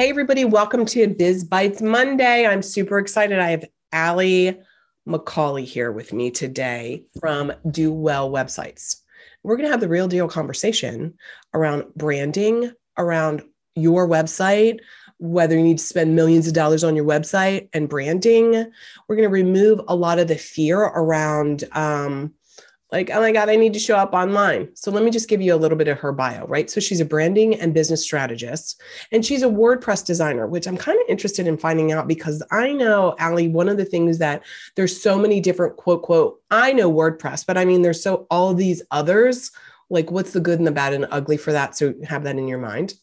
Hey, everybody, welcome to Biz Bites Monday. I'm super excited. I have Alli McAuley here with me today from Do Well Websites. We're going to have the real deal conversation around branding, around your website, whether you need to spend millions of dollars on your website and branding. We're going to remove a lot of the fear around um, like, oh my God, I need to show up online. So let me just give you a little bit of her bio, right? So she's a branding and business strategist, and she's a WordPress designer, which I'm kind of interested in finding out because I know, Alli, one of the things that there's so many different quote, quote, I know WordPress, but I mean, there's so all these others. Like, what's the good and the bad and ugly for that? So have that in your mind.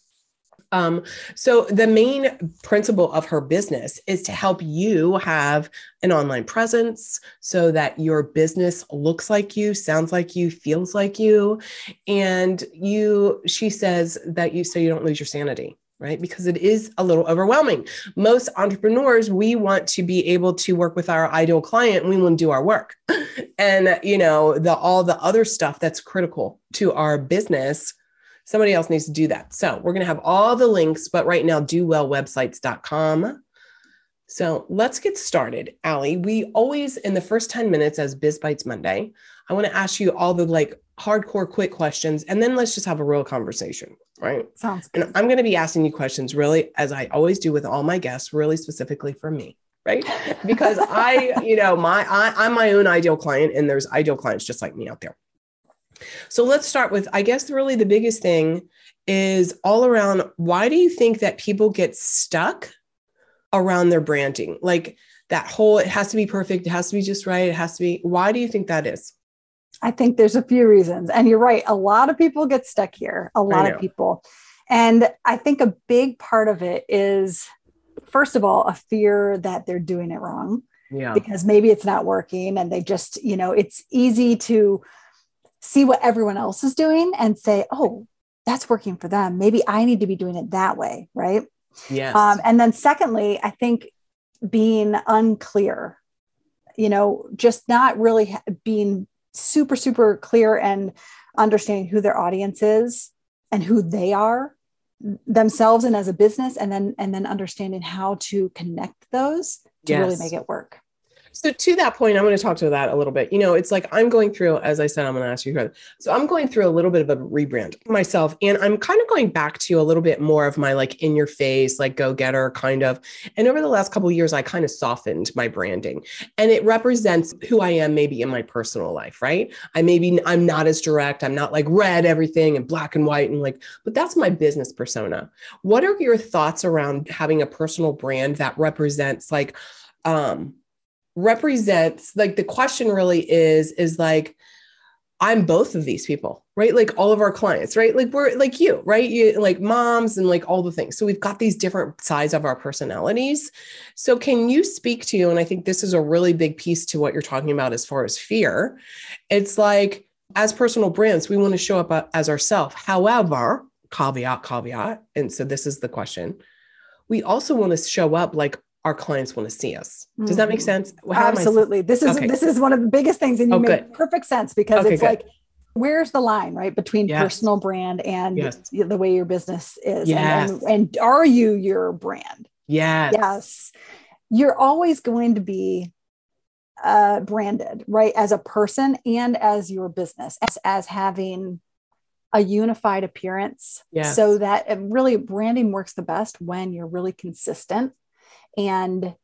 Um, so the main principle of her business is to help you have an online presence so that your business looks like you, sounds like you, feels like you. And you, she says that you so you don't lose your sanity right? Because it is a little overwhelming. Most entrepreneurs, we want to be able to work with our ideal client we want to do our work. And you know, the all the other stuff that's critical to our business somebody else needs to do that. So we're going to have all the links, but right now, dowellwebsites.com. So let's get started, Alli. We always, in the first 10 minutes as Biz Bites Monday, I want to ask you all the like hardcore quick questions, and then let's just have a real conversation, right? Sounds good. And I'm going to be asking you questions really, as I always do with all my guests, really specifically for me. Right. Because I, you know, my I, I'm my own ideal client, and there's ideal clients just like me out there. So let's start with, I guess, really the biggest thing is all around why do you think that people get stuck around their branding? Like that whole, it has to be perfect, it has to be just right, it has to be, why do you think that is? I think there's a few reasons. And you're right, a lot of people get stuck here, a lot of people. And I think a big part of it is, first of all, a fear that they're doing it wrong. Yeah. Because maybe it's not working and they just, you know, it's easy to see what everyone else is doing and say, oh, that's working for them. Maybe I need to be doing it that way. Right. Yes. Um, and then, secondly, I think being unclear, you know, just not really being super, super clear and understanding who their audience is and who they are themselves and as a business and then and then understanding how to connect those to yes. really make it work so to that point, I'm going to talk to that a little bit. You know, it's like I'm going through, as I said, I'm going to ask you. So I'm going through a little bit of a rebrand myself, and I'm kind of going back to a little bit more of my like in your face, like go getter kind of. And over the last couple years, I kind of softened my branding, and it represents who I am, maybe in my personal life, right? I maybe I'm not as direct. I'm not like red everything and black and white and like, but that's my business persona. What are your thoughts around having a personal brand that represents like um represents like the question really is is like I'm both of these people, right? Like all of our clients, right? Like we're like you, right? You like moms and like all the things. So we've got these different sides of our personalities. So can you speak to, you and I think this is a really big piece to what you're talking about as far as fear. It's like as personal brands, we want to show up uh, as ourselves. However, caveat, caveat. And so this is the question. We also want to show up like our clients want to see us. Does mm-hmm. that make mm-hmm. sense? How Absolutely. This is okay. this is one of the biggest things, and you oh, make perfect sense because okay, it's good. like where's the line right between yes. personal brand and yes. the way your business is yes. and, and, and are you your brand yes yes you're always going to be uh, branded right as a person and as your business as, as having a unified appearance yes. so that really branding works the best when you're really consistent and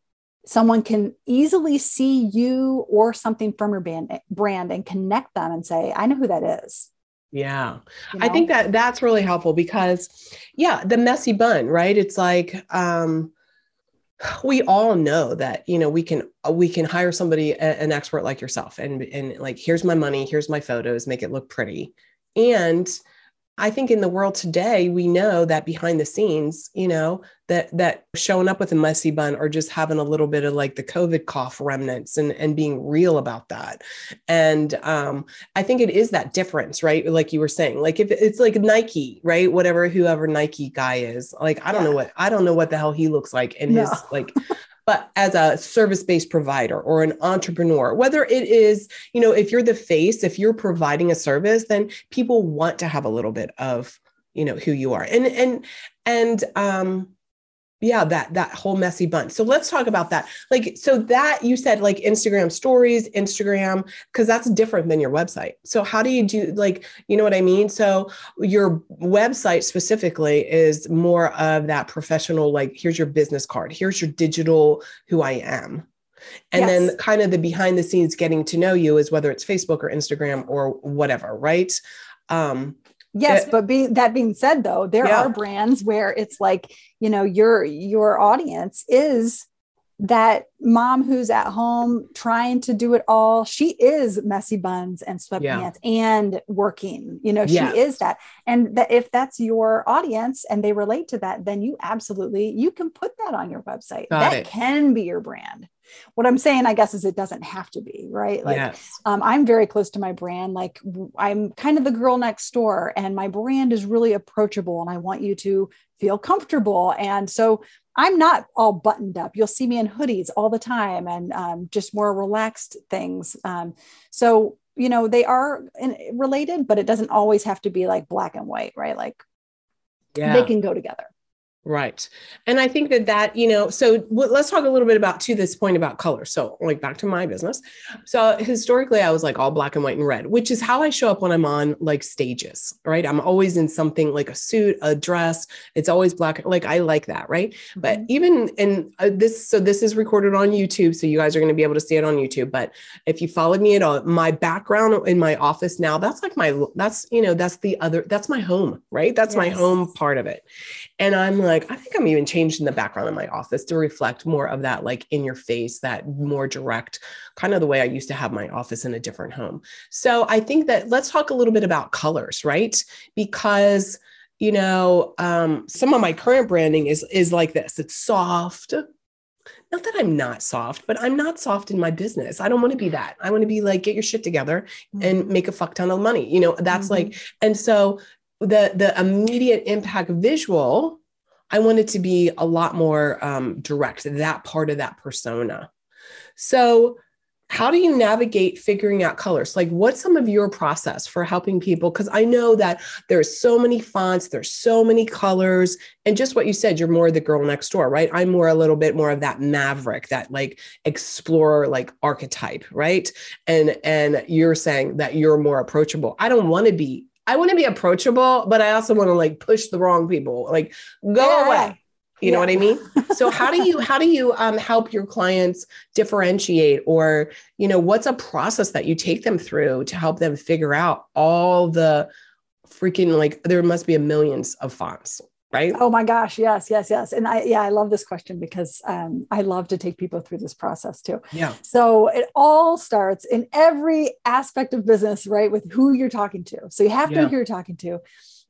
someone can easily see you or something from your band, brand and connect them and say, I know who that is. Yeah. You know? I think that that's really helpful because yeah, the messy bun, right? It's like um we all know that you know we can we can hire somebody an expert like yourself and and like here's my money, here's my photos, make it look pretty. And I think in the world today, we know that behind the scenes, you know, that that showing up with a messy bun or just having a little bit of like the COVID cough remnants and and being real about that. And um, I think it is that difference, right? Like you were saying, like if it's like Nike, right? Whatever whoever Nike guy is, like I don't yeah. know what I don't know what the hell he looks like in no. his like but as a service-based provider or an entrepreneur whether it is you know if you're the face if you're providing a service then people want to have a little bit of you know who you are. And and and um yeah that that whole messy bunch. So let's talk about that. Like so that you said like instagram stories instagram because that's different than your website. So how do you do like you know what i mean? So your website specifically is more of that professional like here's your business card here's your digital who i am. And yes. then kind of the behind the scenes getting to know you is whether it's facebook or instagram or whatever right? Um Yes, but be, that being said, though, there yeah. are brands where it's like you know your your audience is that mom who's at home trying to do it all. She is messy buns and sweatpants yeah. and working. You know, yeah. she is that. And that if that's your audience and they relate to that, then you absolutely you can put that on your website. Got that it. can be your brand what i'm saying i guess is it doesn't have to be right like yes. um, i'm very close to my brand like i'm kind of the girl next door and my brand is really approachable and i want you to feel comfortable and so i'm not all buttoned up you'll see me in hoodies all the time and um, just more relaxed things um, so you know they are in, related but it doesn't always have to be like black and white right like yeah. they can go together Right. And I think that that, you know, so let's talk a little bit about to this point about color. So, like back to my business. So, historically, I was like all black and white and red, which is how I show up when I'm on like stages, right? I'm always in something like a suit, a dress. It's always black. Like, I like that, right? Mm-hmm. But even in uh, this, so this is recorded on YouTube. So, you guys are going to be able to see it on YouTube. But if you followed me at all, my background in my office now, that's like my, that's, you know, that's the other, that's my home, right? That's yes. my home part of it. And I'm like, I think I'm even changing the background in my office to reflect more of that, like in your face, that more direct kind of the way I used to have my office in a different home. So I think that let's talk a little bit about colors, right? Because you know, um, some of my current branding is is like this. It's soft, not that I'm not soft, but I'm not soft in my business. I don't want to be that. I want to be like, get your shit together and mm-hmm. make a fuck ton of money. You know, that's mm-hmm. like, and so the the immediate impact visual i wanted to be a lot more um, direct that part of that persona. So how do you navigate figuring out colors? Like what's some of your process for helping people? Because i know that there's so many fonts there's so many colors and just what you said you're more the girl next door right? I'm more a little bit more of that maverick that like explorer like archetype right? And and you're saying that you're more approachable. I don't want to be I want to be approachable, but I also want to like push the wrong people. Like, go yeah. away. You yeah. know what I mean? so how do you how do you um, help your clients differentiate, or you know, what's a process that you take them through to help them figure out all the freaking like there must be a millions of fonts right? Oh my gosh, yes, yes, yes. And I yeah, I love this question because um, I love to take people through this process too. Yeah. So it all starts in every aspect of business, right? With who you're talking to. So you have to yeah. know who you're talking to.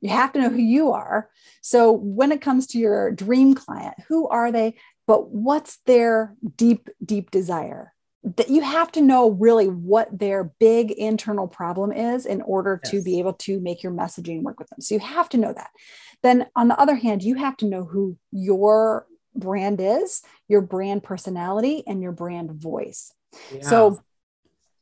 You have to know who you are. So when it comes to your dream client, who are they? But what's their deep, deep desire? that you have to know really what their big internal problem is in order yes. to be able to make your messaging work with them. So you have to know that. Then, on the other hand, you have to know who your brand is, your brand personality, and your brand voice. Yeah. So,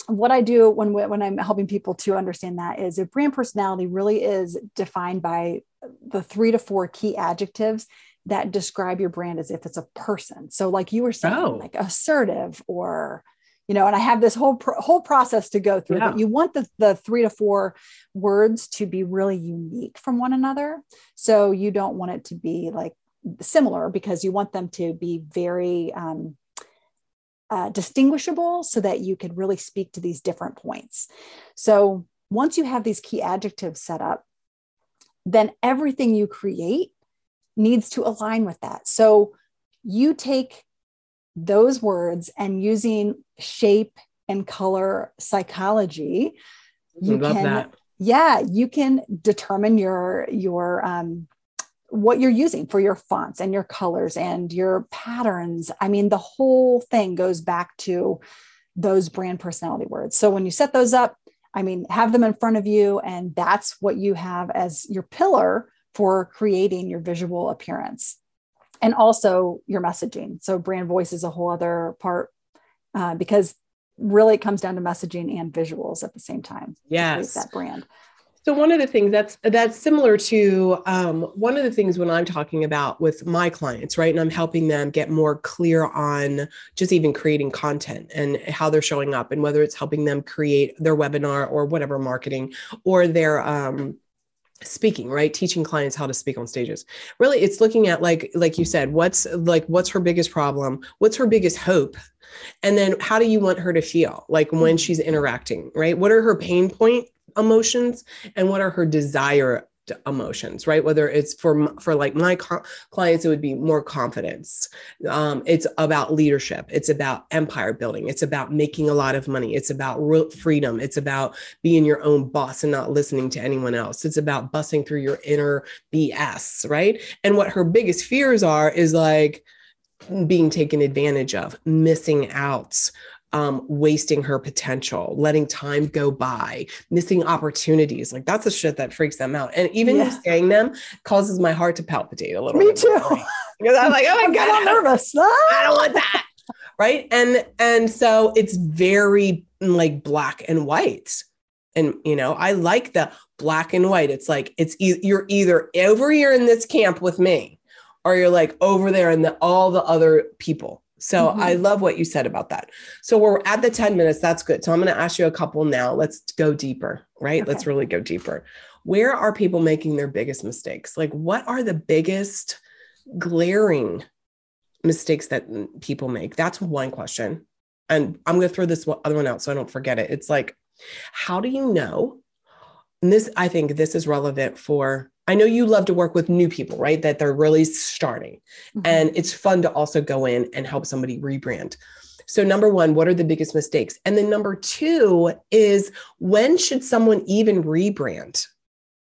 what I do when when I'm helping people to understand that is a brand personality really is defined by the three to four key adjectives that describe your brand as if it's a person. So, like you were saying, oh. like assertive or you know and i have this whole pro- whole process to go through yeah. but you want the, the three to four words to be really unique from one another. So you don't want it to be like similar because you want them to be very um, uh, distinguishable so that you could really speak to these different points. So once you have these key adjectives set up then everything you create needs to align with that. So you take those words and using shape and color psychology you can that. yeah, you can determine your your um, what you're using for your fonts and your colors and your patterns. I mean, the whole thing goes back to those brand personality words. So when you set those up, I mean, have them in front of you, and that's what you have as your pillar for creating your visual appearance and also your messaging. So, brand voice is a whole other part uh, because really it comes down to messaging and visuals at the same time. Yes. That brand. So one of the things that's that's similar to um, one of the things when I'm talking about with my clients, right, and I'm helping them get more clear on just even creating content and how they're showing up, and whether it's helping them create their webinar or whatever marketing or their um, speaking right? Teaching clients how to speak on stages. Really it's looking at like like you said what's like what's her biggest problem? What's her biggest hope? And then how do you want her to feel like when mm-hmm. she's interacting right? What are her pain point emotions and what are her desire emotions right? Whether it's for for like my co- clients it would be more confidence. Um, it's about leadership. It's about empire building. It's about making a lot of money. It's about real freedom. It's about being your own boss and not listening to anyone else. It's about busting through your inner bs right? And what her biggest fears are is like being taken advantage of missing out um, wasting her potential, letting time go by, missing opportunities. Like that's the shit that freaks them out. And even yeah. saying them causes my heart to palpitate a little Me bit. too. Because I'm like, oh my God, I'm nervous. I don't want that. right. And and so it's very like black and white. And you know, I like the black and white. It's like it's e- you're either over here in this camp with me, or you're like over there in the all the other people so mm-hmm. I love what you said about that. So we're at the 10 minutes. That's good. So I'm going to ask you a couple now. Let's go deeper, right? Okay. Let's really go deeper. Where are people making their biggest mistakes? Like, what are the biggest glaring mistakes that people make? That's one question. And I'm going to throw this other one out so I don't forget it. It's like, how do you know? And this, I think this is relevant for I know you love to work with new people, right? That they're really starting. Mm-hmm. And it's fun to also go in and help somebody rebrand. So, number one, what are the biggest mistakes? And then number two is when should someone even rebrand?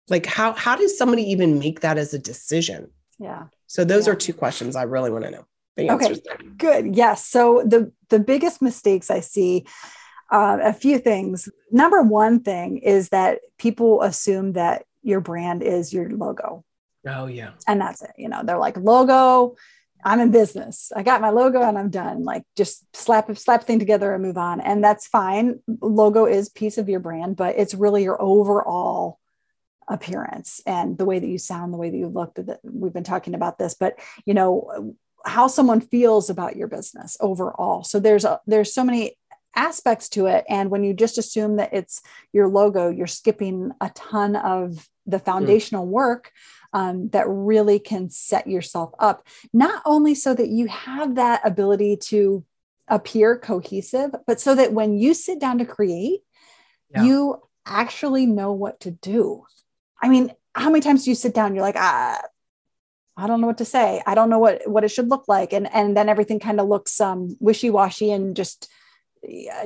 Like, how, how does somebody even make that as a decision? Yeah. So, those yeah. are two questions I really want to know. Okay, good. Yes. So, the, the biggest mistakes I see uh, a few things. Number one thing is that people assume that your brand is your logo. Oh, yeah. And that's it. You know, they're like, logo, I'm in business. I got my logo and I'm done. Like just slap slap thing together and move on. And that's fine. Logo is piece of your brand, but it's really your overall appearance and the way that you sound, the way that you look. That we've been talking about this, but you know how someone feels about your business overall. So there's a, there's so many aspects to it, and when you just assume that it's your logo, you're skipping a ton of the foundational work um, that really can set yourself up, not only so that you have that ability to appear cohesive, but so that when you sit down to create, yeah. you actually know what to do. I mean, how many times do you sit down? You're like, ah, I don't know what to say. I don't know what what it should look like, and and then everything kind of looks um, wishy washy and just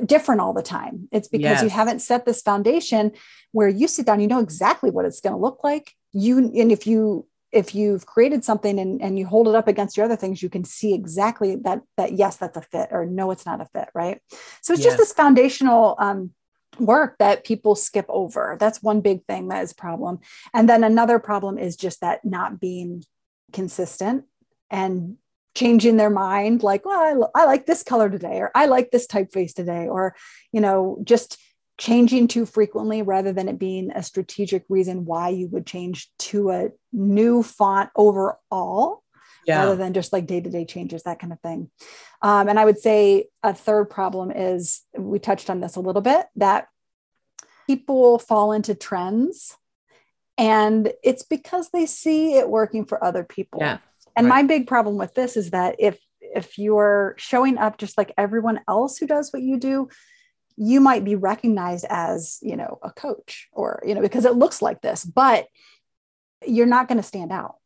different all the time. It's because yes. you haven't set this foundation where you sit down, you know exactly what it's going to look like. You and if you if you've created something and, and you hold it up against your other things, you can see exactly that that yes, that's a fit or no, it's not a fit, right? So it's yes. just this foundational um, work that people skip over. That's one big thing that is problem. And then another problem is just that not being consistent and changing their mind like well I, I, like this color today or i like this typeface today or you know just changing too frequently rather than it being a strategic reason why you would change to a new font overall yeah. rather than just like day-to-day changes that kind of thing. Um, and i would say a third problem is we touched on this a little bit that people fall into trends and it's because they see it working for other people. Yeah and right. my big problem with this is that if if you're showing up just like everyone else who does what you do, you might be recognized as, you know, a coach or, you know, because it looks like this, but you're not going to stand out.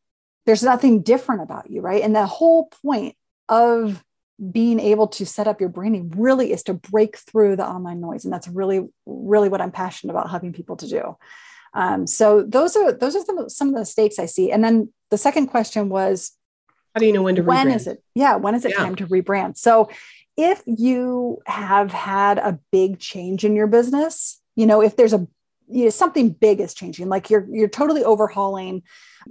There's nothing different about you, right? And the whole point of being able to set up your branding really is to break through the online noise. And that's really, really what I'm passionate about helping people to do. Um, so those are those are some, some of the mistakes I see. And then the second question was, how do you know when to when rebrand? is it? Yeah, when is it Yeah. time to rebrand? So if you have had a big change in your business, you know, if there's a you know, something big is changing, like you're you're totally overhauling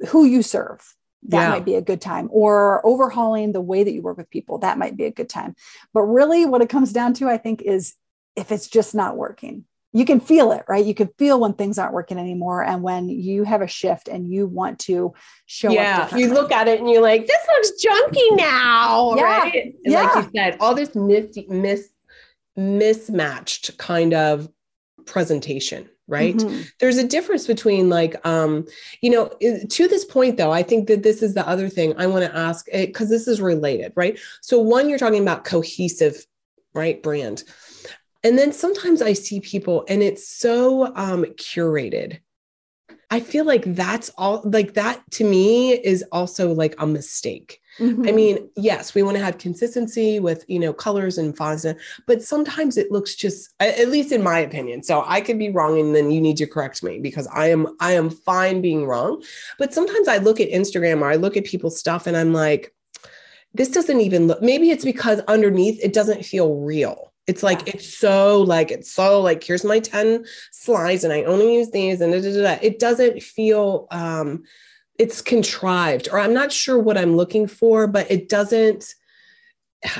who you serve. That Yeah. might be a good time, or overhauling the way that you work with people. That might be a good time. But really, what it comes down to, I think, is if it's just not working. You can feel it, right? You can feel when things aren't working anymore, and when you have a shift and you want to show up. yeah, you look at it and you're like, this looks junky now, Yeah, right? And yeah. like you said, all this mis- mis- mismatched kind of presentation, right? Mhm. There's a difference between like, um, you know, to this point though, I think that this is the other thing I want to ask because this is related, right? So one, you're talking about cohesive, right, brand. And then sometimes I see people and it's so um, curated. I feel like that's all like that to me is also like a mistake. I Mhm. mean, yes, we want to have consistency with, you know, colors and fonts, but sometimes it looks just, at least in my opinion. So I could be wrong and then you need to correct me because I am I am fine being wrong. But sometimes I look at Instagram or I look at people's stuff and I'm like this doesn't even look maybe it's because underneath it doesn't feel real. It's like Yeah. it's so like it's so like here's my 10 slides and I only use these and da, da, da, it doesn't feel um it's contrived or I'm not sure what I'm looking for, but it doesn't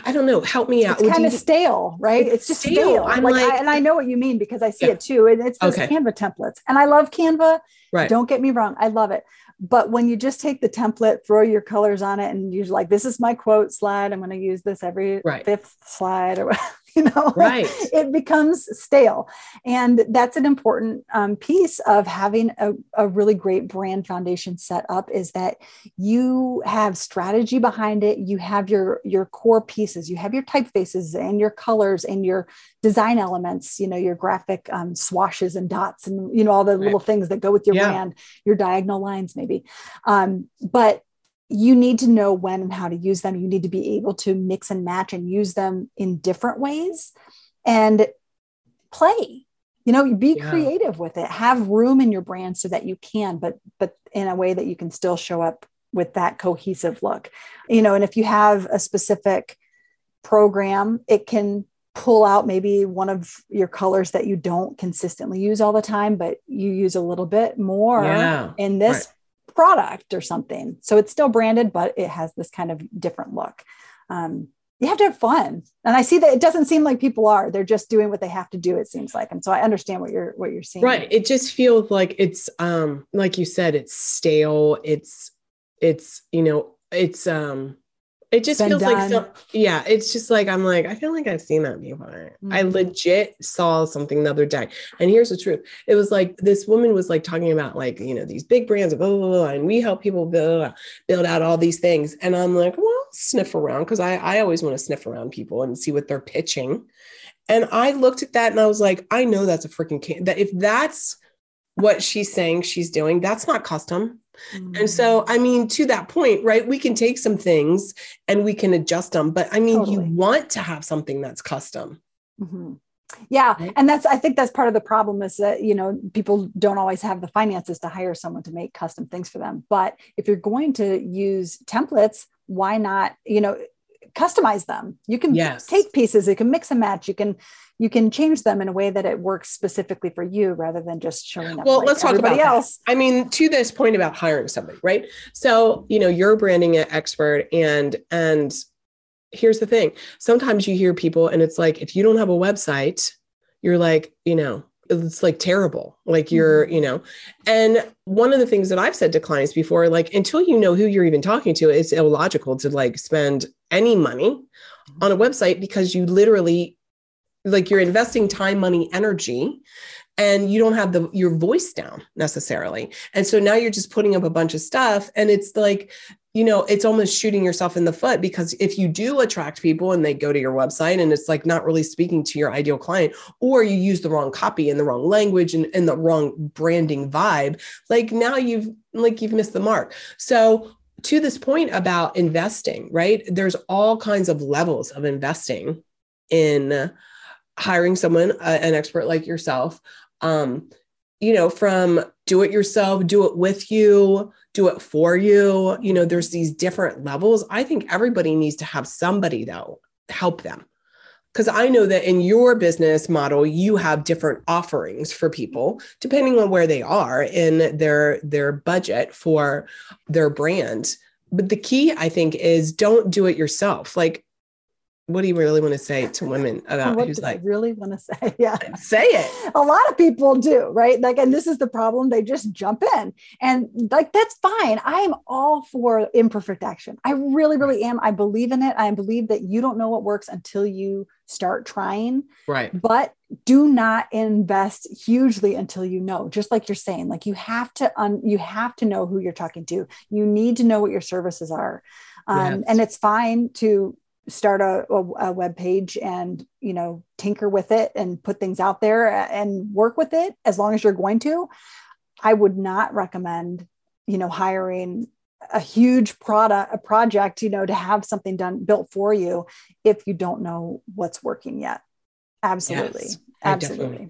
I don't know, help me out. it's Would kind you- of stale, right? It's It's, just stale. stale. I'm like, like- I, and I know what you mean because I see Yeah. it too. And it's those Okay. Canva templates. And I love Canva. right. Don't get me wrong. I love it. But when you just take the template, throw your colors on it, and you're like, this is my quote slide. I'm going to use this every Right. fifth slide or, you know, Right. it becomes stale. And that's an important um, piece of having a, a really great brand foundation set up is that you have strategy behind it. You have your, your core pieces, you have your typefaces and your colors and your design elements, you know, your graphic um, swashes and dots and, you know, all the Right. little things that go with your Yeah. brand, your diagonal lines, maybe. Um, but you need to know when and how to use them. You need to be able to mix and match and use them in different ways and play. You know, be Yeah. creative with it. Have room in your brand so that you can, but but in a way that you can still show up with that cohesive look. You know, and if you have a specific program, it can pull out maybe one of your colors that you don't consistently use all the time, but you use a little bit more Yeah. in this product or something. So it's still branded, but it has this kind of different look. Um, you have to have fun, and I see that it doesn't seem like people are. They're just doing what they have to do. It seems like, and so I understand what you're what you're seeing. Right. It just feels like it's um like you said, it's stale. It's it's you know, it's um it just feels like done. some yeah, it's just like I'm like, I feel like I've seen that before. I Mhm. legit saw something the other day. And here's the truth. It was like this woman was like talking about like, you know, these big brands, blah, blah, blah, and we help people build, build out all these things. And I'm like, well, sniff around because I, I always want to sniff around people and see what they're pitching. And I looked at that and I was like, I know that's a freaking Canva if that's what she's saying she's doing, that's not custom. Mm-hmm. And so, I mean, to that point, right, we can take some things and we can adjust them. But I mean, Totally. you want to have something that's custom. Mhm. Yeah, Right. and that's I think that's part of the problem is that you know people don't always have the finances to hire someone to make custom things for them. But if you're going to use templates, why not you know customize them? You can Yes. take pieces, you can mix and match, you can you can change them in a way that it works specifically for you rather than just showing up. Well, like let's talk about that. else. I mean, to this point about hiring somebody, right? So, you know, you're a branding expert and and here's the thing. Sometimes you hear people and it's like if you don't have a website, you're like, you know, it's like terrible. Like you're, Mhm. you know. And one of the things that I've said to clients before like until you know who you're even talking to, it's illogical to like spend any money on a website because you literally like you're investing time, money, energy and you don't have the your voice down necessarily. And so now you're just putting up a bunch of stuff and it's like you know, it's almost shooting yourself in the foot because if you do attract people and they go to your website and it's like not really speaking to your ideal client, or you use the wrong copy and the wrong language and, and the wrong branding vibe, like now you've like you've missed the mark. So to this point about investing, right? There's all kinds of levels of investing in hiring someone, uh, an expert like yourself. Um, you know, from do it yourself, do it with you, do it for you. You know, there's these different levels. I think everybody needs to have somebody though help them. Because I know that in your business model, you have different offerings for people depending on where they are in their their budget for their brand. But the key, I think, is don't do it yourself. Like what do you really want to say to women about what who's do like really want to say? Yeah. Say it. A lot of people do right? Like and this is the problem they just jump in. And like that's fine. I'm all for imperfect action. I really really am. I believe in it. I believe that you don't know what works until you start trying. Right. But do not invest hugely until you know just like you're saying like you have to un, you have to know who you're talking to. You need to know what your services are. Um, yes. and it's fine to start a, a, a, web page and you know tinker with it and put things out there and work with it as long as you're going to i would not recommend you know hiring a huge product a project you know to have something done built for you if you don't know what's working yet absolutely yes, absolutely.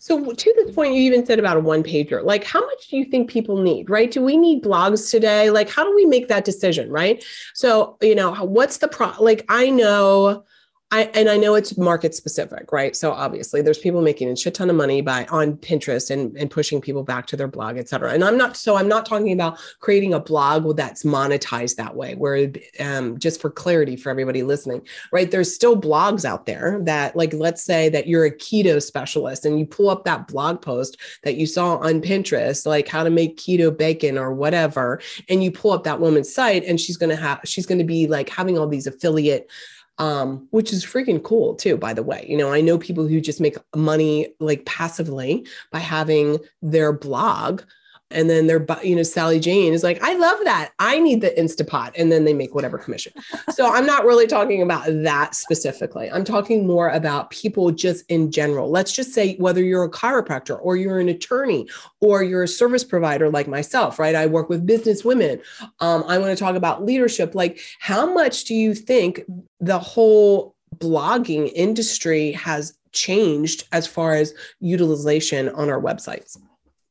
So to this point, you even said about a one pager. Like, how much do you think people need? Right? Do we need blogs today? Like, how do we make that decision? Right? So, you know, what's the pro? Like, I know I, and I know it's market specific, right? So obviously there's people making a shit ton of money by on Pinterest and, and pushing people back to their blog, et cetera. And I'm not, so I'm not talking about creating a blog that's monetized that way, where um, just for clarity for everybody listening, right? There's still blogs out there that like, let's say that you're a keto specialist and you pull up that blog post that you saw on Pinterest, like how to make keto bacon or whatever. And you pull up that woman's site and she's going to have, she's going to be like having all these affiliate um, which is freaking cool too, by the way. You know, I know people who just make money like passively by having their blog and then they're you know sally jane is like i love that. I need the instapot. And then they make whatever commission. So i'm not really talking about that specifically. I'm talking more about people just in general. Let's just say whether you're a chiropractor or you're an attorney or you're a service provider like myself right? I work with business women. Um, i want to talk about leadership. Like how much do you think the whole blogging industry has changed as far as utilization on our websites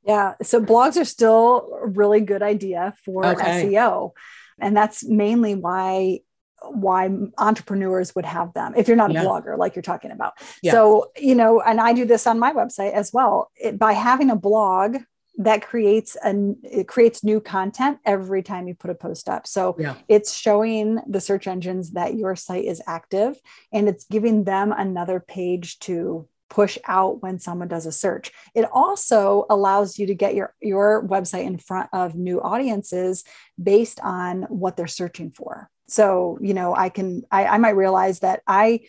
yeah. So blogs are still a really good idea for okay. SEO. And that's mainly why why entrepreneurs would have them if you're not yeah. a blogger like you're talking about. So, you know, and I do this on my website as well. It, by having a blog that creates an it creates new content every time you put a post up. So yeah. it's showing the search engines that your site is active and it's giving them another page to push out when someone does a search. It also allows you to get your, your website in front of new audiences based on what they're searching for. So, you know, I can, I, I might realize that I,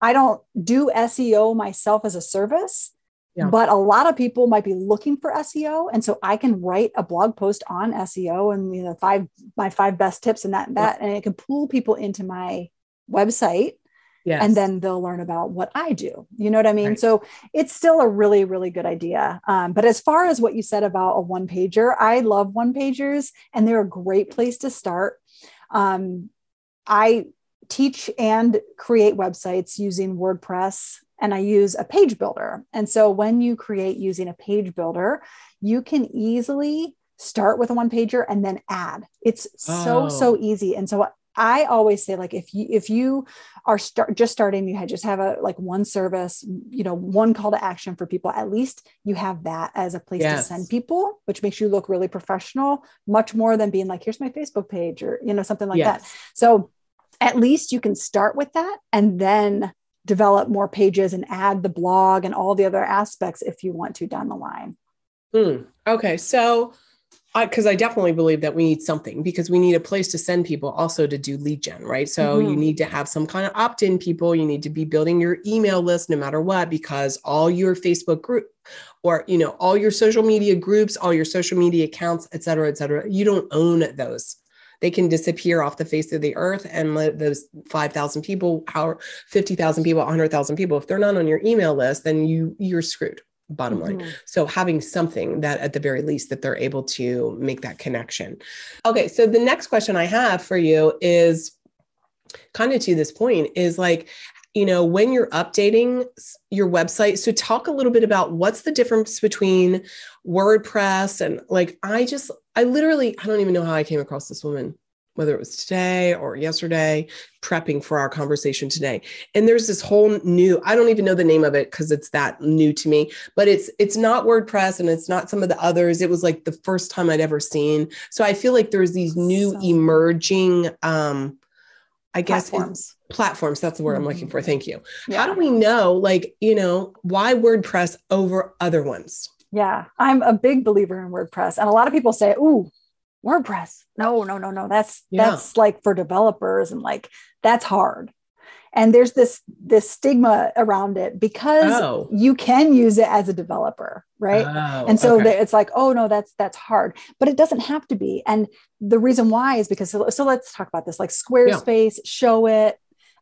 I don't do SEO myself as a service, yeah. but a lot of people might be looking for SEO. And so I can write a blog post on SEO and, you know, five, my five best tips and that, and that, yeah. and it can pull people into my website Yes. And then they'll learn about what I do. You know what I mean? Right. So it's still a really, really good idea. Um, but as far as what you said about a one pager, I love one pagers and they're a great place to start. Um, I teach and create websites using WordPress and I use a page builder. And so when you create using a page builder, you can easily start with a one pager and then add. It's so, oh. so easy. And so I always say like if you if you are start just starting you had just have a like one service you know one call to action for people at least you have that as a place yes. to send people which makes you look really professional much more than being like here's my Facebook page or you know something like yes. that so at least you can start with that and then develop more pages and add the blog and all the other aspects if you want to down the line. Hmm. Okay, so because I, I, definitely believe that we need something because we need a place to send people also to do lead gen, right? So mm-hmm. you need to have some kind of opt in people. You need to be building your email list no matter what, because all your Facebook group or, you know, all your social media groups, all your social media accounts, et cetera, et cetera, you don't own those. They can disappear off the face of the earth and let those 5,000 people, how 50,000 people, 100,000 people, if they're not on your email list, then you, you're screwed bottom mm-hmm. line so having something that at the very least that they're able to make that connection. Okay so the next question i have for you is kind of to this point is like you know, when you're updating your website, so talk a little bit about what's the difference between WordPress and like, I just, I literally, I don't even know how I came across this woman whether it was today or yesterday, prepping for our conversation today. And there's this whole new, I don't even know the name of it because it's that new to me, but it's it's not WordPress and it's not some of the others. It was like the first time I'd ever seen. So I feel like there's these new so, emerging um I guess platforms. platforms. That's the word I'm looking for. Mm-hmm. Thank you. Yeah. How do we know, like, you know, why WordPress over other ones? Yeah, I'm a big believer in WordPress. And a lot of people say, Ooh, WordPress. No, no, no, no. That's yeah. that's like for developers and like that's hard. And there's this this stigma around it because oh. you can use it as a developer, right? Oh, and so okay. it's like, oh no, that's that's hard, but it doesn't have to be. And the reason why is because so, so let's talk about this, like Squarespace, yeah. Showit,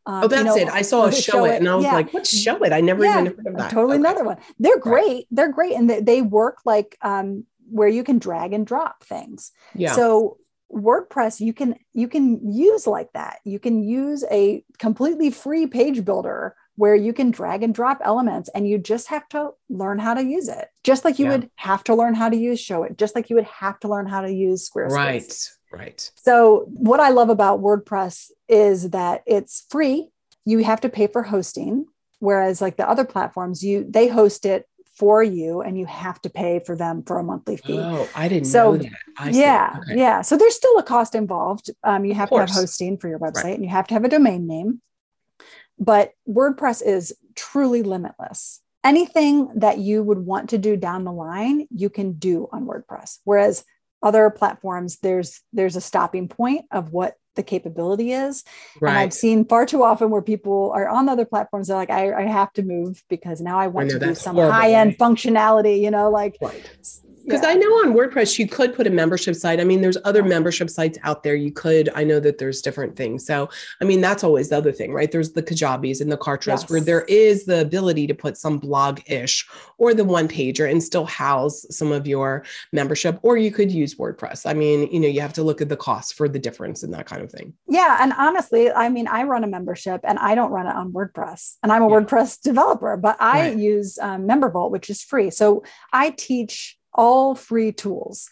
um, oh, that's you know, it. I saw a show, it, and I was yeah. like, "What's Showit?" I never yeah, even heard of that. Totally okay. another one. They're great. Right. They're great, and they, they work like um, where you can drag and drop things. Yeah. So WordPress you can you can use like that. You can use a completely free page builder where you can drag and drop elements and you just have to learn how to use it. Just like you yeah. would have to learn how to use Showit, just like you would have to learn how to use Squarespace. Right. Right. So what I love about WordPress is that it's free. You have to pay for hosting whereas like the other platforms you they host it for you and you have to pay for them for a monthly fee. Oh, I didn't so, know that. I yeah, okay. yeah. So there's still a cost involved. Um, you have to have hosting for your website right. and you have to have a domain name. But WordPress is truly limitless. Anything that you would want to do down the line, you can do on WordPress. Whereas other platforms, there's there's a stopping point of what the capability is. Right. And I've seen far too often where people are on other platforms, they're like, I, I have to move because now I want I to do some high end functionality, you know, like right. Because yeah. I know on WordPress you could put a membership site. I mean, there's other membership sites out there. You could. I know that there's different things. So I mean, that's always the other thing, right? There's the Kajabis and the Kartras yes. where there is the ability to put some blog-ish or the one pager and still house some of your membership. Or you could use WordPress. I mean, you know, you have to look at the cost for the difference and that kind of thing. Yeah, and honestly, I mean, I run a membership and I don't run it on WordPress, and I'm a yeah. WordPress developer, but I right. use um, MemberVault, which is free. So I teach all free tools.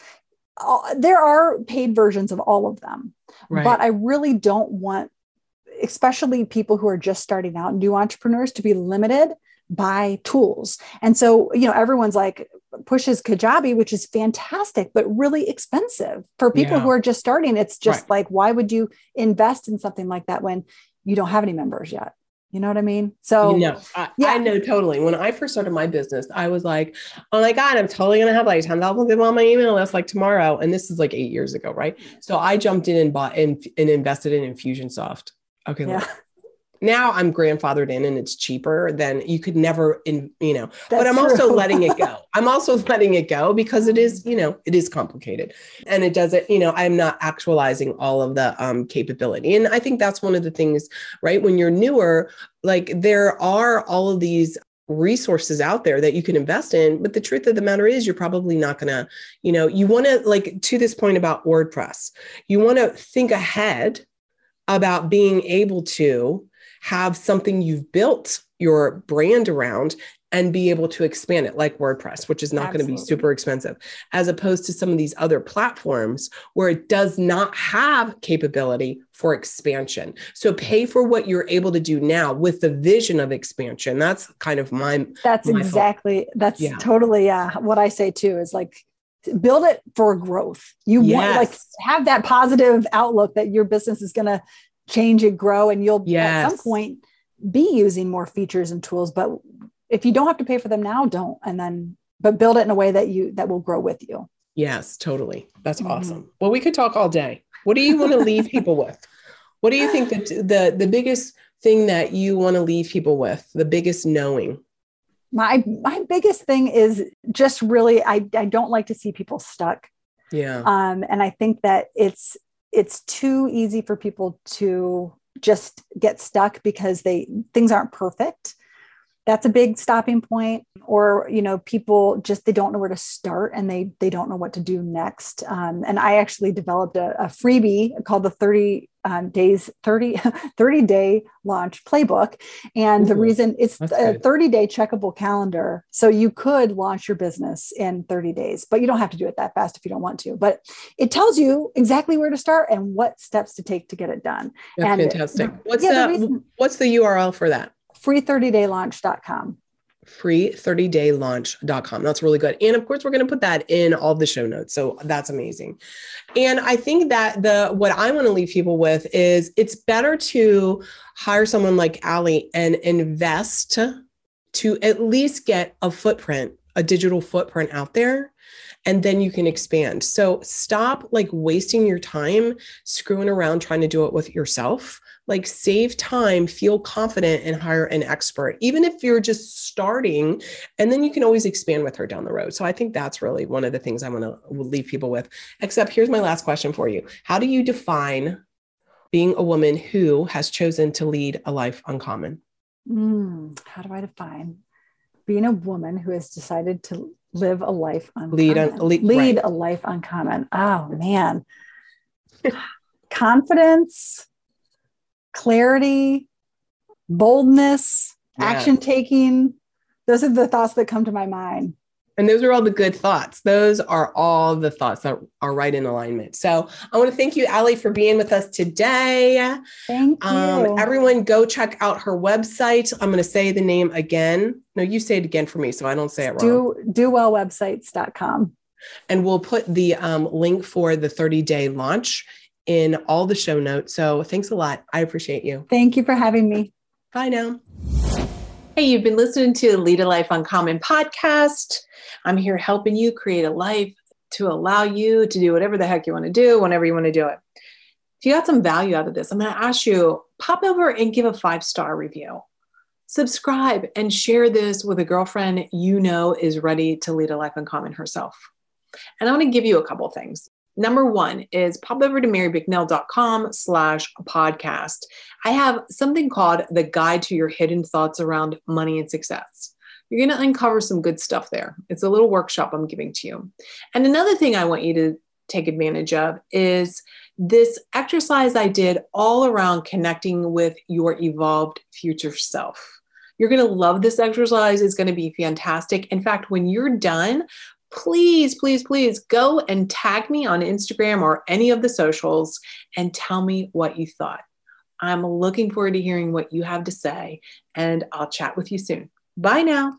There are paid versions of all of them, right. but I really don't want, especially people who are just starting out, new entrepreneurs, to be limited by tools. And so, you know, everyone's like pushes Kajabi, which is fantastic, but really expensive for people yeah. who are just starting. It's just right. like, why would you invest in something like that when you don't have any members yet? You know what I mean? So, you know, I, yeah. I know totally. When I first started my business, I was like, oh my God, I'm totally going to have like 10,000 people on my email list like tomorrow. And this is like eight years ago, right? So I jumped in and bought and, and invested in Infusionsoft. Okay. Yeah now I'm grandfathered in and it's cheaper than you could never in, you know, That's but I'm true. also letting it go. I'm also letting it go because it is, you know, it is complicated and it doesn't, you know, I'm not actualizing all of the um, capability. And I think that's one of the things, right? When you're newer, like there are all of these resources out there that you can invest in but the truth of the matter is you're probably not going to you know you want to like to this point about wordpress you want to think ahead about being able to have something you've built your brand around and be able to expand it like WordPress, which is not going to be super expensive, as opposed to some of these other platforms where it does not have capability for expansion. So pay for what you're able to do now with the vision of expansion. That's kind of my That's my exactly thought. that's yeah. totally uh, what I say too is like build it for growth. You yes. want like have that positive outlook that your business is going to change and grow and you'll yes. at some point be using more features and tools but if you don't have to pay for them now don't and then but build it in a way that you that will grow with you. Yes totally. That's mm-hmm. awesome. Well we could talk all day. What do you want to leave people with? What do you think that the the biggest thing that you want to leave people with? The biggest knowing? My my biggest thing is just really i i don't like to see people stuck. Yeah. Um and i think that it's it's too easy for people to just get stuck because they things aren't perfect. That's a big stopping point. Or you know people just they don't know where to start and they they don't know what to do next. Um, and i actually developed a, a, freebie called the 30 um, days 30 30 day launch playbook. And Ooh, the reason it's a 30 day checkable calendar. So you could launch your business in 30 days but you don't have to do it that fast if you don't want to. But it tells you exactly where to start and what steps to take to get it done. That's and fantastic. what's yeah, the, the reason, what's the url for that? free30daylaunch.com free30daylaunch.com. That's really good. And of course, we're going to put that in all the show notes. So that's amazing. And I think that the what I want to leave people with is it's better to hire someone like Alli and invest to at least get a footprint, a digital footprint out there and then you can expand. So stop like wasting your time screwing around trying to do it with yourself like save time, feel confident, and hire an expert, even if you're just starting. And then you can always expand with her down the road. So I think that's really one of the things I want to leave people with. Except here's my last question for you How do you define being a woman who has chosen to lead a life uncommon? Mm, how do I define being a woman who has decided to live a life uncommon? Lead, un, lead, lead right. a life uncommon. Oh man. Confidence, clarity, boldness, yeah. action taking. Those are the thoughts that come to my mind. And those are all the good thoughts. Those are all the thoughts that are right in alignment. So I want to thank you, Alli, for being with us today. Thank um, you. Um, everyone, go check out her website. I'm going to say the name again. No, you say it again for me so I don't say it wrong. Do, dowellwebsites.com. And we'll put the um, link for the 30 day launch in all the show notes. So thanks a lot. I appreciate you. Thank you for having me. Bye now. Hey, you've been listening to Lead a Life Uncommon podcast. I'm here helping you create a life to allow you to do whatever the heck you want to do whenever you want to do it. If you got some value out of this, I'm going to ask you pop over and give a five star review. Subscribe and share this with a girlfriend you know is ready to lead a life uncommon herself. And I want to give you a couple things. Number one is pop over to marybicknell.com slash podcast. I have something called the guide to your hidden thoughts around money and success. You're going to uncover some good stuff there. It's a little workshop I'm giving to you. And another thing I want you to take advantage of is this exercise I did all around connecting with your evolved future self. You're going to love this exercise. It's going to be fantastic. In fact, when you're done, please, please, please go and tag me on Instagram or any of the socials and tell me what you thought. I'm looking forward to hearing what you have to say, and I'll chat with you soon. Bye now.